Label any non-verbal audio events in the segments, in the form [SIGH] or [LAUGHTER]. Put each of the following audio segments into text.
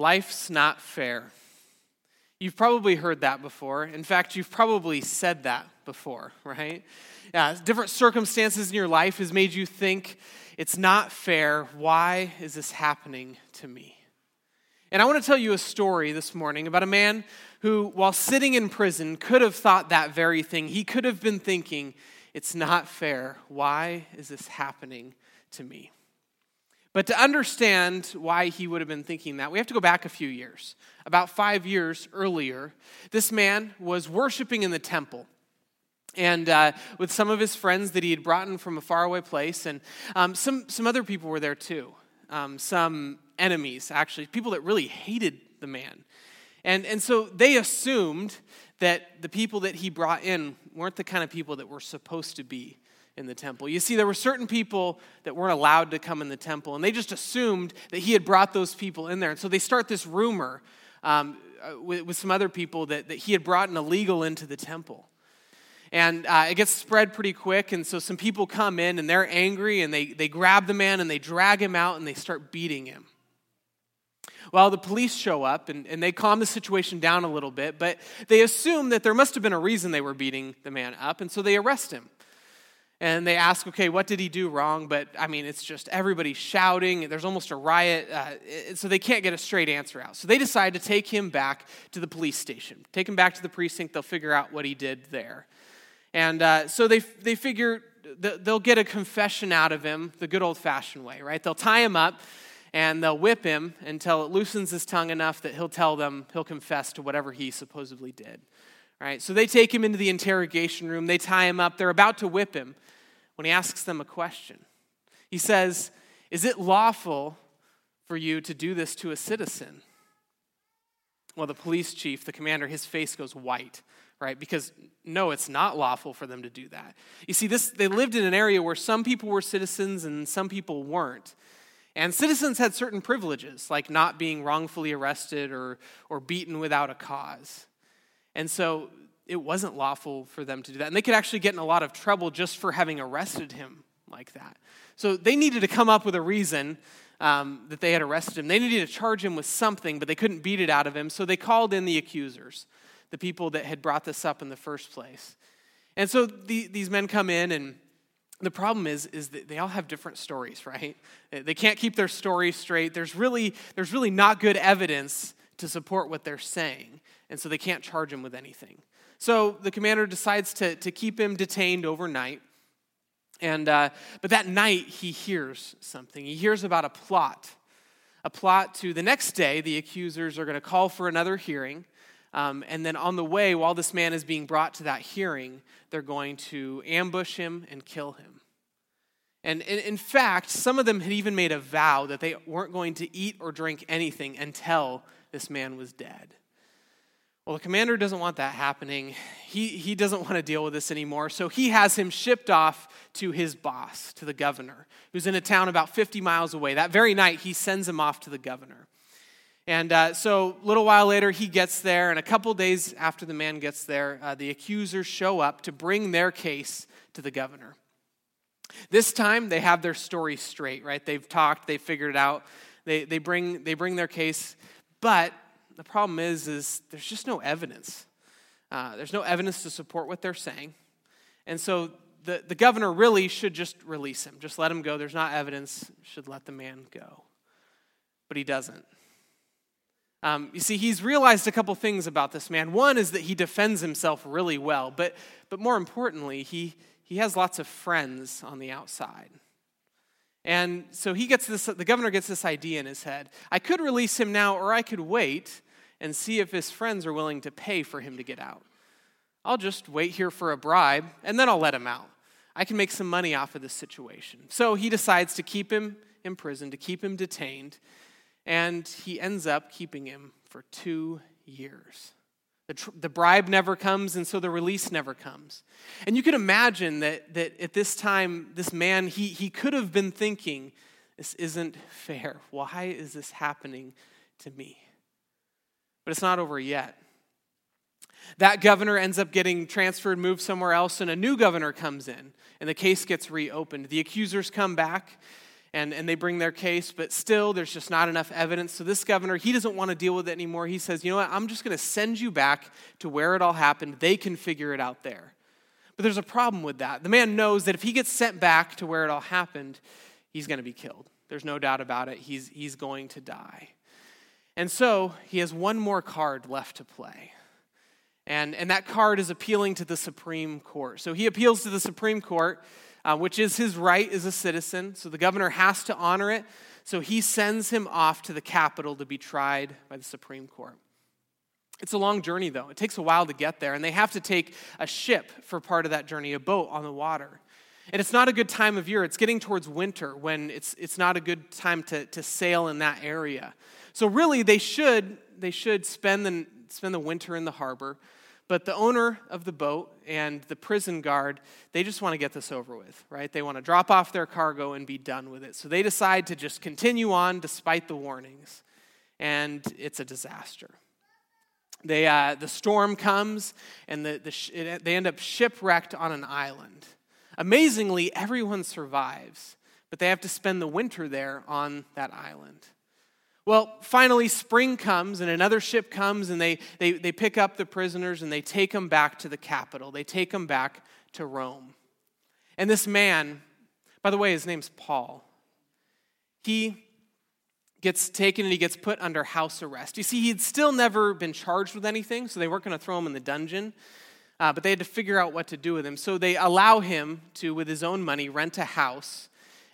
Life's not fair. You've probably heard that before. In fact, you've probably said that before, right? Yeah, different circumstances in your life has made you think it's not fair. Why is this happening to me? And I want to tell you a story this morning about a man who, while sitting in prison, could have thought that very thing. He could have been thinking, it's not fair. Why is this happening to me? But to understand why he would have been thinking that, we have to go back a few years. About five years earlier, this man was worshiping in the temple. And uh, with some of his friends that he had brought in from a faraway place, and um, some, some other people were there too. Um, some enemies, actually, people that really hated the man. And, and so they assumed that the people that he brought in weren't the kind of people that were supposed to be in the temple. You see, there were certain people that weren't allowed to come in the temple, and they just assumed that he had brought those people in there. And so they start this rumor um, uh, with, with, some other people that, that he had brought an illegal into the temple. And uh, it gets spread pretty quick, and so some people come in and they're angry and they, they grab the man and they drag him out and they start beating him. Well, the police show up and, and they calm the situation down a little bit, but they assume that there must have been a reason they were beating the man up, and so they arrest him and they ask, okay, what did he do wrong? But I mean, it's just everybody shouting. There's almost a riot. Uh, so they can't get a straight answer out. So they decide to take him back to the police station. Take him back to the precinct. They'll figure out what he did there. And uh, so they, they figure they'll get a confession out of him the good old fashioned way, right? They'll tie him up and they'll whip him until it loosens his tongue enough that he'll tell them, he'll confess to whatever he supposedly did. Right? So they take him into the interrogation room, they tie him up, they're about to whip him when he asks them a question. He says, Is it lawful for you to do this to a citizen? Well, the police chief, the commander, his face goes white, right? Because no, it's not lawful for them to do that. You see, this they lived in an area where some people were citizens and some people weren't. And citizens had certain privileges, like not being wrongfully arrested or, or beaten without a cause. And so it wasn't lawful for them to do that. And they could actually get in a lot of trouble just for having arrested him like that. So they needed to come up with a reason um, that they had arrested him. They needed to charge him with something, but they couldn't beat it out of him. So they called in the accusers, the people that had brought this up in the first place. And so the, these men come in, and the problem is, is that they all have different stories, right? They can't keep their stories straight. There's really, there's really not good evidence to support what they're saying, and so they can't charge him with anything. So the commander decides to, to keep him detained overnight. And, uh, but that night, he hears something. He hears about a plot. A plot to the next day, the accusers are going to call for another hearing. Um, and then on the way, while this man is being brought to that hearing, they're going to ambush him and kill him. And in, in fact, some of them had even made a vow that they weren't going to eat or drink anything until this man was dead. Well, the commander doesn't want that happening. He, he doesn't want to deal with this anymore. So he has him shipped off to his boss, to the governor, who's in a town about 50 miles away. That very night, he sends him off to the governor. And uh, so a little while later, he gets there. And a couple days after the man gets there, uh, the accusers show up to bring their case to the governor. This time, they have their story straight, right? They've talked, they've figured it out. They, they, bring, they bring their case. But the problem is, is there's just no evidence. Uh, there's no evidence to support what they're saying. And so the, the governor really should just release him. Just let him go. There's not evidence. Should let the man go. But he doesn't. Um, you see, he's realized a couple things about this man. One is that he defends himself really well, but, but more importantly, he, he has lots of friends on the outside. And so he gets this, the governor gets this idea in his head. I could release him now, or I could wait and see if his friends are willing to pay for him to get out. I'll just wait here for a bribe, and then I'll let him out. I can make some money off of this situation. So he decides to keep him in prison, to keep him detained, and he ends up keeping him for two years. The, tr- the bribe never comes, and so the release never comes. And you can imagine that, that at this time, this man, he, he could have been thinking, This isn't fair. Why is this happening to me? But it's not over yet. That governor ends up getting transferred, moved somewhere else, and a new governor comes in, and the case gets reopened. The accusers come back, and, and they bring their case, but still there's just not enough evidence. So this governor, he doesn't want to deal with it anymore. He says, you know what, I'm just going to send you back to where it all happened. They can figure it out there. But there's a problem with that. The man knows that if he gets sent back to where it all happened, he's going to be killed. There's no doubt about it. He's, he's going to die. And so he has one more card left to play. And, and that card is appealing to the Supreme Court. So he appeals to the Supreme Court uh, which is his right as a citizen. So the governor has to honor it. So he sends him off to the capital to be tried by the Supreme Court. It's a long journey, though. It takes a while to get there, and they have to take a ship for part of that journey, a boat on the water. And it's not a good time of year. It's getting towards winter when it's, it's not a good time to, to sail in that area. So, really, they should, they should spend, the, spend the winter in the harbor. But the owner of the boat and the prison guard, they just want to get this over with, right? They want to drop off their cargo and be done with it. So they decide to just continue on despite the warnings. And it's a disaster. They, uh, the storm comes and the, the sh- it, they end up shipwrecked on an island. Amazingly, everyone survives, but they have to spend the winter there on that island. Well, finally, spring comes, and another ship comes, and they, they, they pick up the prisoners and they take them back to the capital. They take them back to Rome. And this man, by the way, his name's Paul, he gets taken and he gets put under house arrest. You see, he'd still never been charged with anything, so they weren't going to throw him in the dungeon. Uh, but they had to figure out what to do with him. So they allow him to, with his own money, rent a house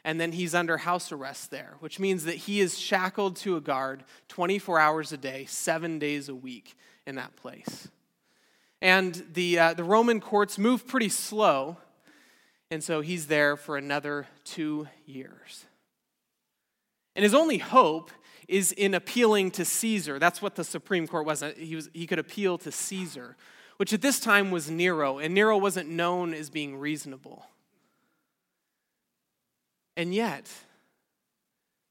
and then he's under house arrest there, which means that he is shackled to a guard 24 hours a day, seven days a week in that place. And the, uh, the Roman courts move pretty slow, and so he's there for another two years. And his only hope is in appealing to Caesar. That's what the Supreme Court was. He, was, he could appeal to Caesar, which at this time was Nero, and Nero wasn't known as being reasonable. And yet,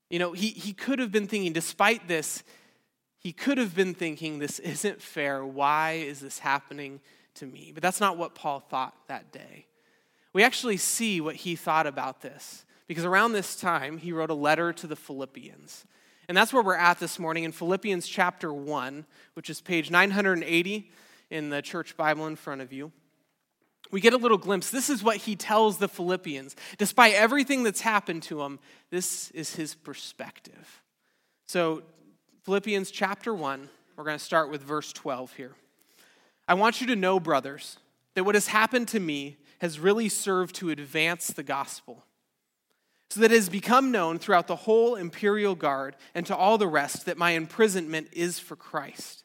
you know, he, he could have been thinking, despite this, he could have been thinking, this isn't fair. Why is this happening to me? But that's not what Paul thought that day. We actually see what he thought about this because around this time, he wrote a letter to the Philippians. And that's where we're at this morning in Philippians chapter 1, which is page 980 in the church Bible in front of you we get a little glimpse. This is what he tells the Philippians. Despite everything that's happened to him, this is his perspective. So, Philippians chapter 1, we're going to start with verse 12 here. I want you to know, brothers, that what has happened to me has really served to advance the gospel, so that it has become known throughout the whole imperial guard and to all the rest that my imprisonment is for Christ.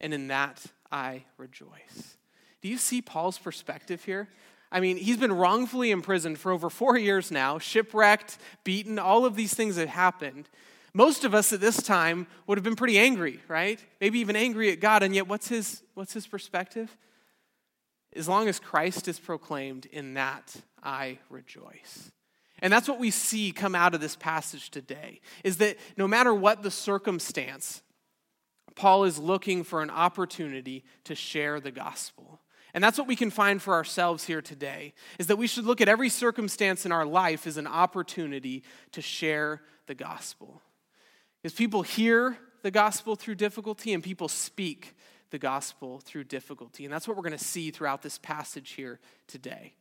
and in that I rejoice. Do you see Paul's perspective here? I mean, he's been wrongfully imprisoned for over four years now, shipwrecked, beaten, all of these things have happened. Most of us at this time would have been pretty angry, right? Maybe even angry at God, and yet what's his, what's his perspective? As long as Christ is proclaimed, in that I rejoice. And that's what we see come out of this passage today is that no matter what the circumstance, Paul is looking for an opportunity to share the gospel. And that's what we can find for ourselves here today is that we should look at every circumstance in our life as an opportunity to share the gospel. Because people hear the gospel through difficulty and people speak the gospel through difficulty. And that's what we're going to see throughout this passage here today.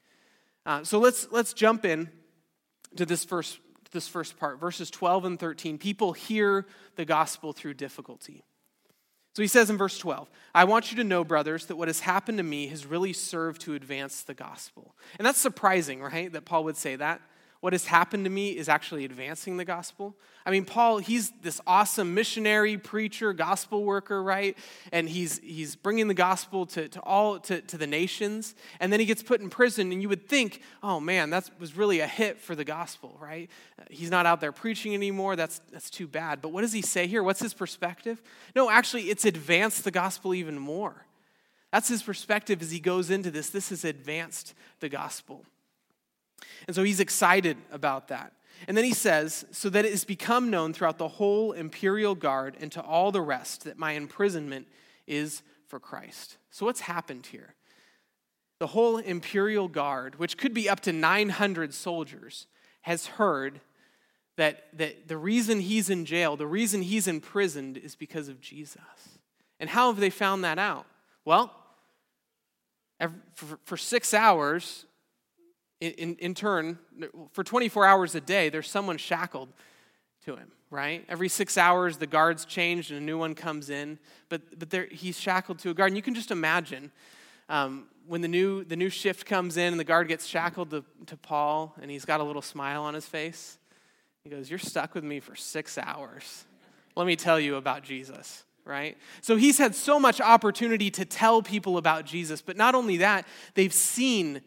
Uh, so let's, let's jump in to this first, this first part, verses 12 and 13. People hear the gospel through difficulty. So he says in verse 12, I want you to know, brothers, that what has happened to me has really served to advance the gospel. And that's surprising, right, that Paul would say that. What has happened to me is actually advancing the gospel. I mean, Paul, he's this awesome missionary, preacher, gospel worker, right? And he's, he's bringing the gospel to, to all, to, to the nations. And then he gets put in prison, and you would think, oh man, that was really a hit for the gospel, right? He's not out there preaching anymore. That's, that's too bad. But what does he say here? What's his perspective? No, actually, it's advanced the gospel even more. That's his perspective as he goes into this. This has advanced the gospel. And so he's excited about that. And then he says, So that it has become known throughout the whole imperial guard and to all the rest that my imprisonment is for Christ. So what's happened here? The whole imperial guard, which could be up to 900 soldiers, has heard that, that the reason he's in jail, the reason he's imprisoned, is because of Jesus. And how have they found that out? Well, for, for six hours, in, in turn, for 24 hours a day, there's someone shackled to him, right? Every six hours, the guard's changed and a new one comes in, but, but there, he's shackled to a guard. And you can just imagine um, when the new, the new shift comes in and the guard gets shackled to, to Paul and he's got a little smile on his face. He goes, You're stuck with me for six hours. Let me tell you about Jesus right? So he's had so much opportunity to tell people about Jesus, but not only that, they've seen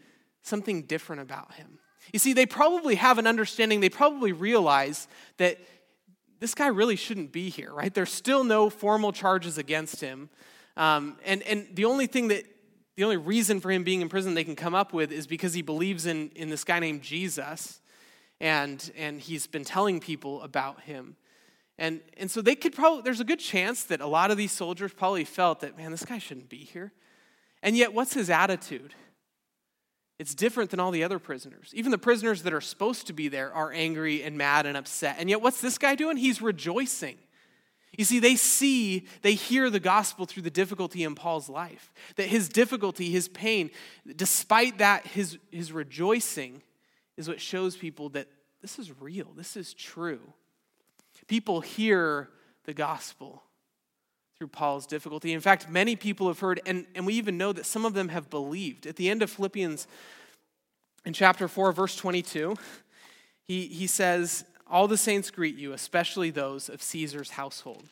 something different about him. You see, they probably have an understanding, they probably realize that this guy really shouldn't be here, right? There's still no formal charges against him. Um, and, and the only thing that, the only reason for him being in prison they can come up with is because he believes in, in this guy named Jesus. And, and he's been telling people about him. And, and so they could probably, there's a good chance that a lot of these soldiers probably felt that, man, this guy shouldn't be here. And yet, what's his attitude? It's different than all the other prisoners. Even the prisoners that are supposed to be there are angry and mad and upset. And yet, what's this guy doing? He's rejoicing. You see, they see, they hear the gospel through the difficulty in Paul's life. That his difficulty, his pain, despite that, his, his rejoicing is what shows people that this is real, this is true. People hear the gospel through Paul's difficulty. In fact, many people have heard, and, and we even know that some of them have believed. At the end of Philippians, in chapter 4, verse 22, he, he says, All the saints greet you, especially those of Caesar's household.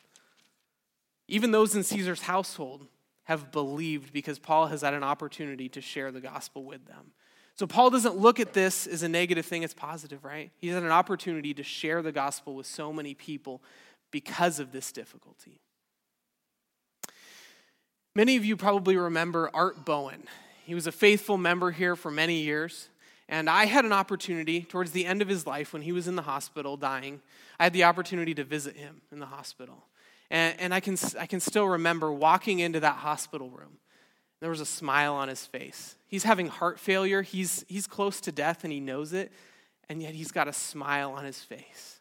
Even those in Caesar's household have believed because Paul has had an opportunity to share the gospel with them. So Paul doesn't look at this as a negative thing, it's positive, right? He's had an opportunity to share the gospel with so many people because of this difficulty. Many of you probably remember Art Bowen. He was a faithful member here for many years. And I had an opportunity towards the end of his life when he was in the hospital dying. I had the opportunity to visit him in the hospital. And, and I, can, I can still remember walking into that hospital room. There was a smile on his face. He's having heart failure, he's, he's close to death, and he knows it. And yet he's got a smile on his face.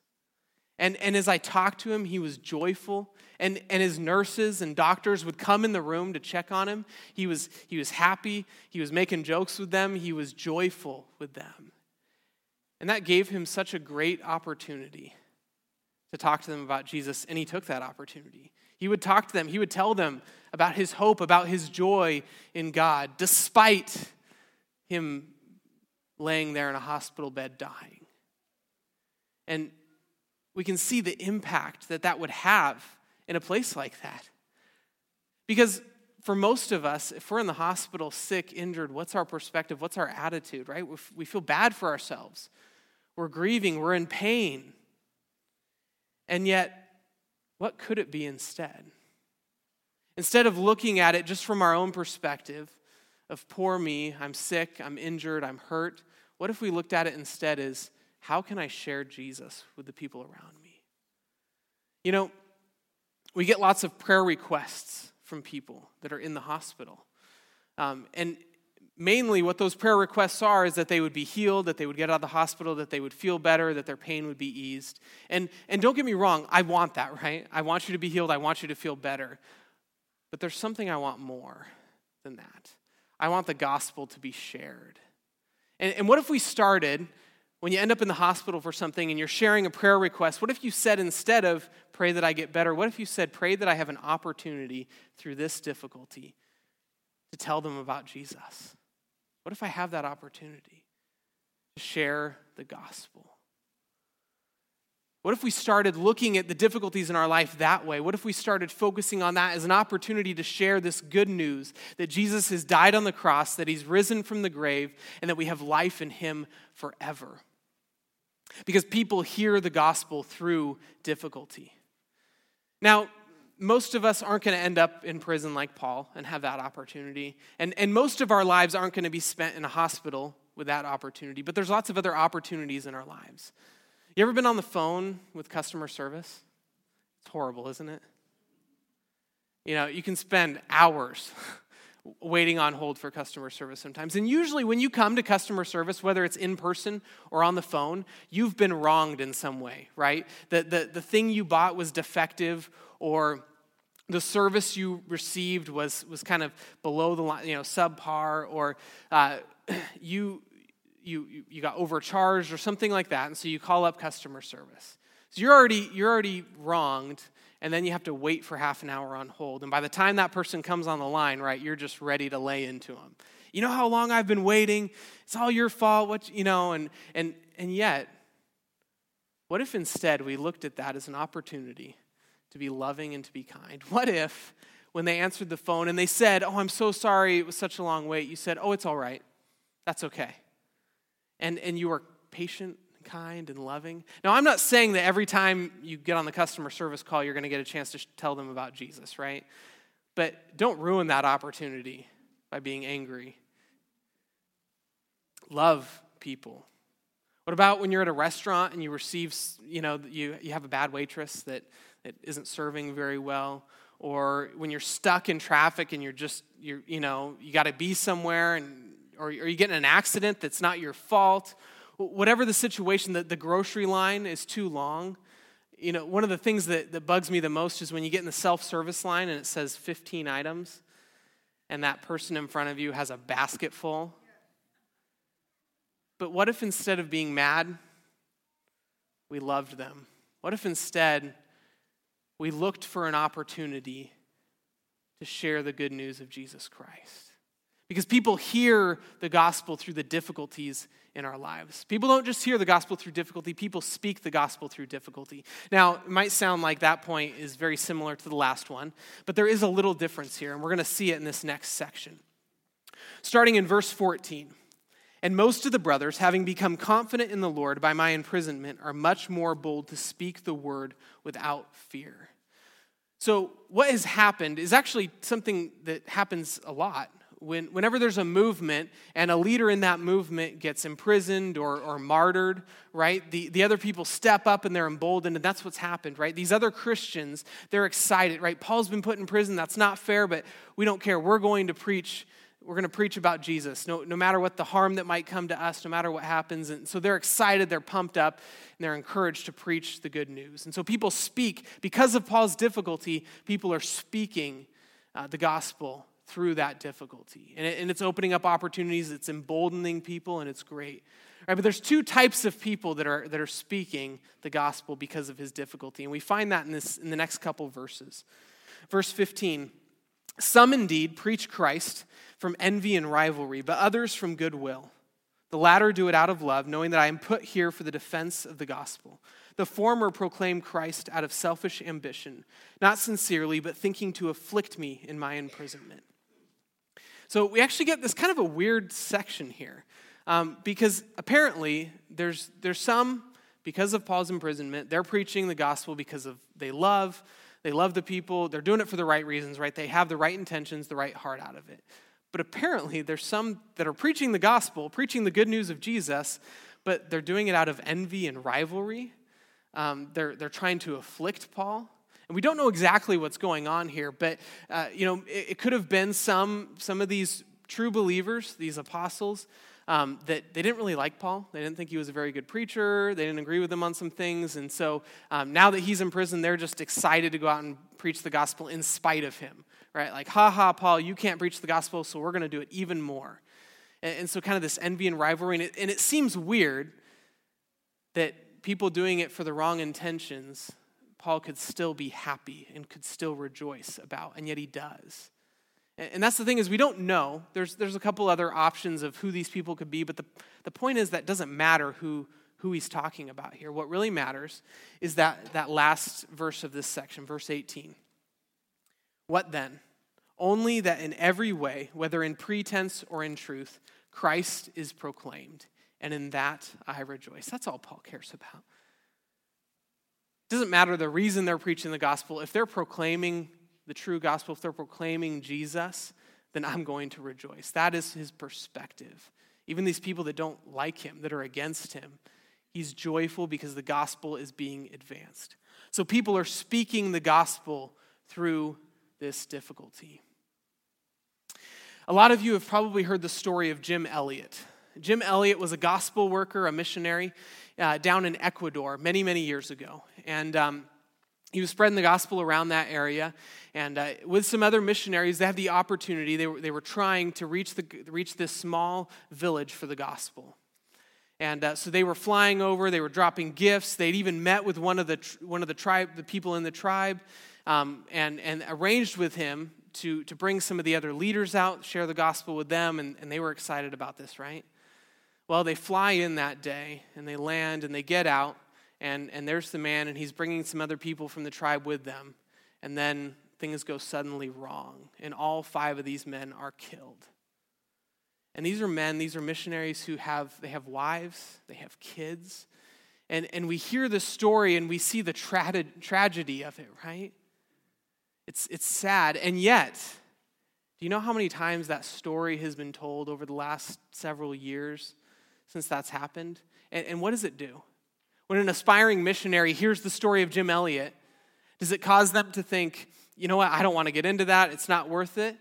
And, and as I talked to him, he was joyful. And, and his nurses and doctors would come in the room to check on him. He was, he was happy. He was making jokes with them. He was joyful with them. And that gave him such a great opportunity to talk to them about Jesus. And he took that opportunity. He would talk to them, he would tell them about his hope, about his joy in God, despite him laying there in a hospital bed dying. And we can see the impact that that would have in a place like that. Because for most of us, if we're in the hospital, sick, injured, what's our perspective? What's our attitude, right? We feel bad for ourselves. We're grieving, we're in pain. And yet, what could it be instead? Instead of looking at it just from our own perspective of poor me, I'm sick, I'm injured, I'm hurt, what if we looked at it instead as how can I share Jesus with the people around me? You know, we get lots of prayer requests from people that are in the hospital. Um, and mainly what those prayer requests are is that they would be healed, that they would get out of the hospital, that they would feel better, that their pain would be eased. And, and don't get me wrong, I want that, right? I want you to be healed, I want you to feel better. But there's something I want more than that. I want the gospel to be shared. And, and what if we started when you end up in the hospital for something and you're sharing a prayer request, what if you said instead of pray that I get better, what if you said pray that I have an opportunity through this difficulty to tell them about Jesus? What if I have that opportunity to share the gospel? What if we started looking at the difficulties in our life that way? What if we started focusing on that as an opportunity to share this good news that Jesus has died on the cross, that he's risen from the grave, and that we have life in him forever? Because people hear the gospel through difficulty. Now, most of us aren't going to end up in prison like Paul and have that opportunity. And, and most of our lives aren't going to be spent in a hospital with that opportunity. But there's lots of other opportunities in our lives. You ever been on the phone with customer service? It's horrible, isn't it? You know, you can spend hours [LAUGHS] waiting on hold for customer service sometimes. And usually, when you come to customer service, whether it's in person or on the phone, you've been wronged in some way, right? The, the, the thing you bought was defective, or the service you received was, was kind of below the line, you know, subpar, or uh, [CLEARS THROAT] you, you, you got overcharged or something like that, and so you call up customer service. So you're already, you're already wronged, and then you have to wait for half an hour on hold. And by the time that person comes on the line, right, you're just ready to lay into them. You know how long I've been waiting? It's all your fault. What you know, and and and yet, what if instead we looked at that as an opportunity to be loving and to be kind? [LAUGHS] What if when they answered the phone and they said, "Oh, I'm so sorry, it was such a long wait," you said, "Oh, it's all right. That's okay." and, and you are patient kind and loving. Now, I'm not saying that every time you get on the customer service call, you're going to get a chance to tell them about Jesus, right? But don't ruin that opportunity by being angry. Love people. What about when you're at a restaurant and you receive, you know, you, you have a bad waitress that, that isn't serving very well? Or when you're stuck in traffic and you're just, you're, you know, you got to be somewhere and or, or you get in an accident that's not your fault, whatever the situation, that the grocery line is too long. You know, one of the things that, that bugs me the most is when you get in the self service line and it says 15 items, and that person in front of you has a basket full. But what if instead of being mad, we loved them? What if instead we looked for an opportunity to share the good news of Jesus Christ? Because people hear the gospel through the difficulties in our lives. People don't just hear the gospel through difficulty, people speak the gospel through difficulty. Now, it might sound like that point is very similar to the last one, but there is a little difference here, and we're going to see it in this next section. Starting in verse 14. And most of the brothers, having become confident in the Lord by my imprisonment, are much more bold to speak the word without fear. So, what has happened is actually something that happens a lot when, whenever there's a movement and a leader in that movement gets imprisoned or, or martyred, right, the, the other people step up and they're emboldened, and that's what's happened, right? These other Christians, they're excited, right? Paul's been put in prison. That's not fair, but we don't care. We're going to preach. We're going to preach about Jesus, no, no matter what the harm that might come to us, no matter what happens. And so they're excited, they're pumped up, and they're encouraged to preach the good news. And so people speak, because of Paul's difficulty, people are speaking uh, the gospel through that difficulty. And, it, and it's opening up opportunities, it's emboldening people, and it's great. Right, but there's two types of people that are, that are speaking the gospel because of his difficulty. And we find that in, this, in the next couple verses. Verse 15 Some indeed preach Christ from envy and rivalry, but others from goodwill. The latter do it out of love, knowing that I am put here for the defense of the gospel. The former proclaim Christ out of selfish ambition, not sincerely, but thinking to afflict me in my imprisonment. So we actually get this kind of a weird section here um, because apparently there's, there's some, because of Paul's imprisonment, they're preaching the gospel because of they love, they love the people, they're doing it for the right reasons, right? They have the right intentions, the right heart out of it. But apparently there's some that are preaching the gospel, preaching the good news of Jesus, but they're doing it out of envy and rivalry. Um, they're, they're trying to afflict Paul. And we don't know exactly what's going on here, but uh, you know, it, it, could have been some, some of these true believers, these apostles, um, that they didn't really like Paul. They didn't think he was a very good preacher. They didn't agree with him on some things. And so um, now that he's in prison, they're just excited to go out and preach the gospel in spite of him, right? Like, ha ha, Paul, you can't preach the gospel, so we're going to do it even more. And, and, so, kind of this envy and rivalry. And it, and it seems weird that people doing it for the wrong intentions Paul could still be happy and could still rejoice about, and yet he does. And that's the thing is we don't know. There's, there's a couple other options of who these people could be, but the, the point is that doesn't matter who, who he's talking about here. What really matters is that, that last verse of this section, verse 18. What then? Only that in every way, whether in pretense or in truth, Christ is proclaimed, and in that I rejoice. That's all Paul cares about. It doesn't matter the reason they're preaching the gospel. If they're proclaiming the true gospel, if they're proclaiming Jesus, then I'm going to rejoice. That is his perspective. Even these people that don't like him, that are against him, he's joyful because the gospel is being advanced. So people are speaking the gospel through this difficulty. A lot of you have probably heard the story of Jim Elliot. Jim Elliot was a gospel worker, a missionary uh, down in Ecuador many, many years ago. And um, he was spreading the gospel around that area. And uh, with some other missionaries, they had the opportunity, they were, they were trying to reach, the, reach this small village for the gospel. And uh, so they were flying over, they were dropping gifts. They'd even met with one of the, one of the tribe, the people in the tribe, um, and, and arranged with him to, to bring some of the other leaders out, share the gospel with them, and, and they were excited about this, right? Well, they fly in that day and they land and they get out, and, and there's the man, and he's bringing some other people from the tribe with them. And then things go suddenly wrong, and all five of these men are killed. And these are men, these are missionaries who have they have wives, they have kids. And, and we hear the story and we see the tra- tragedy of it, right? It's, it's sad. And yet, do you know how many times that story has been told over the last several years since that's happened? And, and what does it do? When an aspiring missionary hears the story of Jim Elliot, does it cause them to think, you know what, I don't want to get into that, it's not worth it?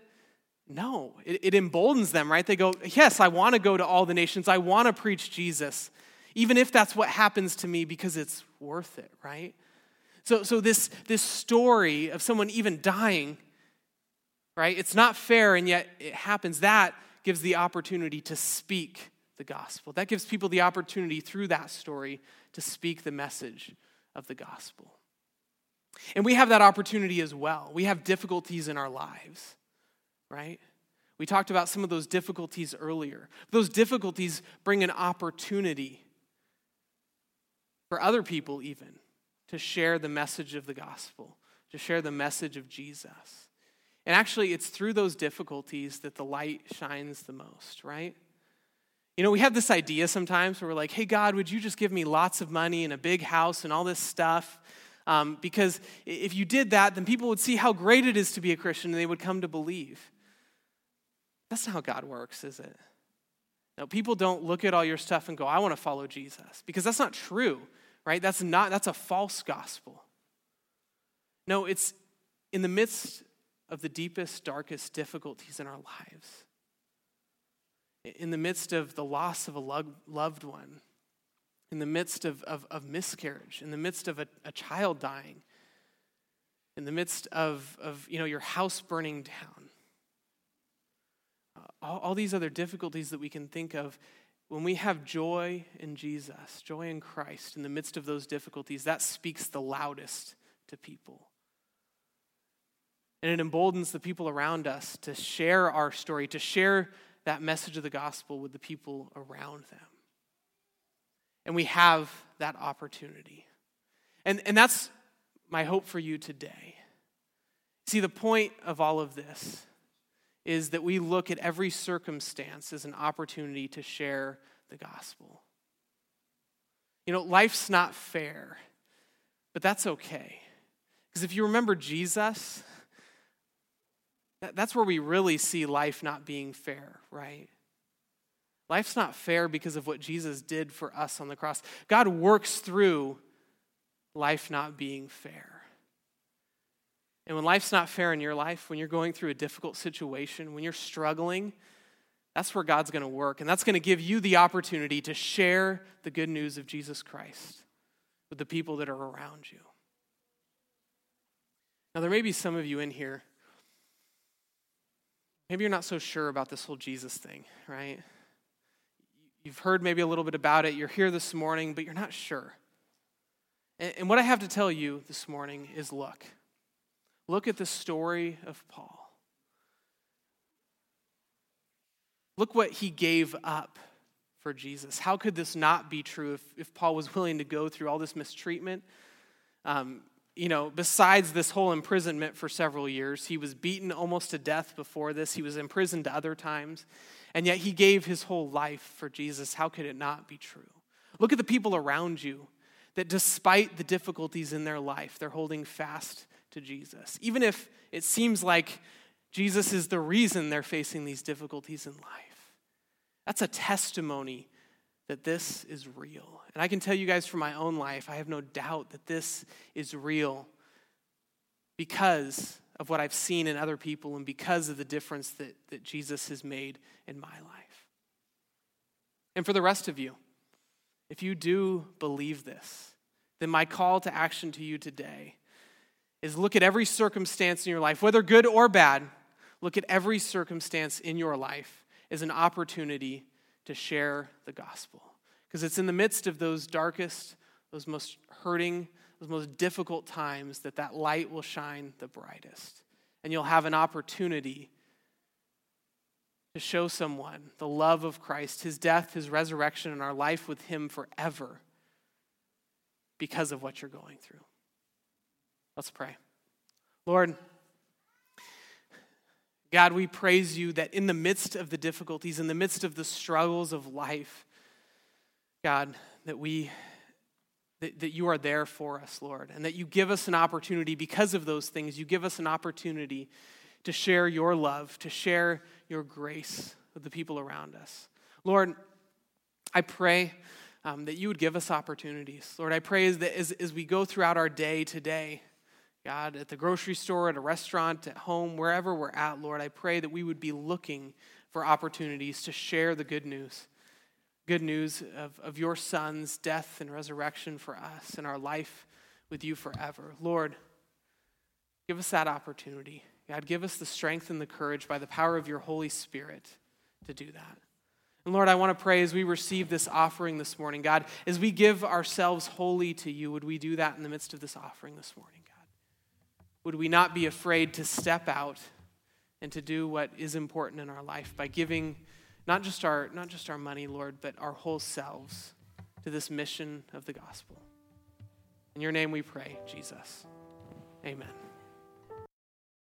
No, it, it emboldens them, right? They go, yes, I want to go to all the nations, I want to preach Jesus, even if that's what happens to me because it's worth it, right? So, so this, this story of someone even dying, right? It's not fair, and yet it happens. That gives the opportunity to speak the gospel. That gives people the opportunity through that story to speak the message of the gospel. And we have that opportunity as well. We have difficulties in our lives, right? We talked about some of those difficulties earlier. Those difficulties bring an opportunity for other people, even, to share the message of the gospel, to share the message of Jesus. And actually, it's through those difficulties that the light shines the most, right? You know, we have this idea sometimes where we're like, hey, God, would you just give me lots of money and a big house and all this stuff? Um, because if you did that, then people would see how great it is to be a Christian and they would come to believe. That's not how God works, is it? No, people don't look at all your stuff and go, I want to follow Jesus, because that's not true right? That's not that's a false gospel. No, it's in the midst of the deepest, darkest difficulties in our lives. In the midst of the loss of a loved one, in the midst of, of, of miscarriage, in the midst of a, a child dying, in the midst of, of you know, your house burning down, uh, all, all these other difficulties that we can think of, when we have joy in Jesus, joy in Christ in the midst of those difficulties, that speaks the loudest to people. And it emboldens the people around us to share our story, to share that message of the gospel with the people around them. And we have that opportunity. And, and that's my hope for you today. See, the point of all of this is that we look at every circumstance as an opportunity to share the gospel. You know, life's not fair, but that's okay. Because if you remember Jesus, that's where we really see life not being fair, right? Life's not fair because of what Jesus did for us on the cross. God works through life not being fair. And when life's not fair in your life, when you're going through a difficult situation, when you're struggling, that's where God's going to work. And that's going to give you the opportunity to share the good news of Jesus Christ with the people that are around you. Now, there may be some of you in here, maybe you're not so sure about this whole Jesus thing, right? You've heard maybe a little bit about it, you're here this morning, but you're not sure. And what I have to tell you this morning is look. Look at the story of Paul. Look what he gave up for Jesus. How could this not be true if, if Paul was willing to go through all this mistreatment? Um, you know, besides this whole imprisonment for several years, he was beaten almost to death before this. He was imprisoned other times, and yet he gave his whole life for Jesus. How could it not be true? Look at the people around you that, despite the difficulties in their life, they're holding fast to Jesus. Even if it seems like Jesus is the reason they're facing these difficulties in life. That's a testimony that this is real. And I can tell you guys from my own life, I have no doubt that this is real because of what I've seen in other people and because of the difference that, that Jesus has made in my life. And for the rest of you, if you do believe this, then my call to action to you today is look at every circumstance in your life, whether good or bad, look at every circumstance in your life as an opportunity to share the gospel. Because it's in the midst of those darkest, those most hurting, those most difficult times that that light will shine the brightest. And you'll have an opportunity to show someone the love of Christ, his death, his resurrection, and our life with him forever because of what you're going through. Let's pray. Lord, God, we praise you that in the midst of the difficulties, in the midst of the struggles of life, God, that we that, that you are there for us, Lord, and that you give us an opportunity because of those things. You give us an opportunity to share your love, to share your grace with the people around us. Lord, I pray um, that you would give us opportunities. Lord, I pray that as, as we go throughout our day today, God, at the grocery store, at a restaurant, at home, wherever we're at, Lord, I pray that we would be looking for opportunities to share the good news. Good news of, of your son's death and resurrection for us and our life with you forever. Lord, give us that opportunity. God, give us the strength and the courage by the power of your Holy Spirit to do that. And Lord, I want to pray as we receive this offering this morning, God, as we give ourselves wholly to you, would we do that in the midst of this offering this morning? Would we not be afraid to step out and to do what is important in our life by giving not just our, not just our money, Lord, but our whole selves to this mission of the gospel? In your name we pray, Jesus. Amen.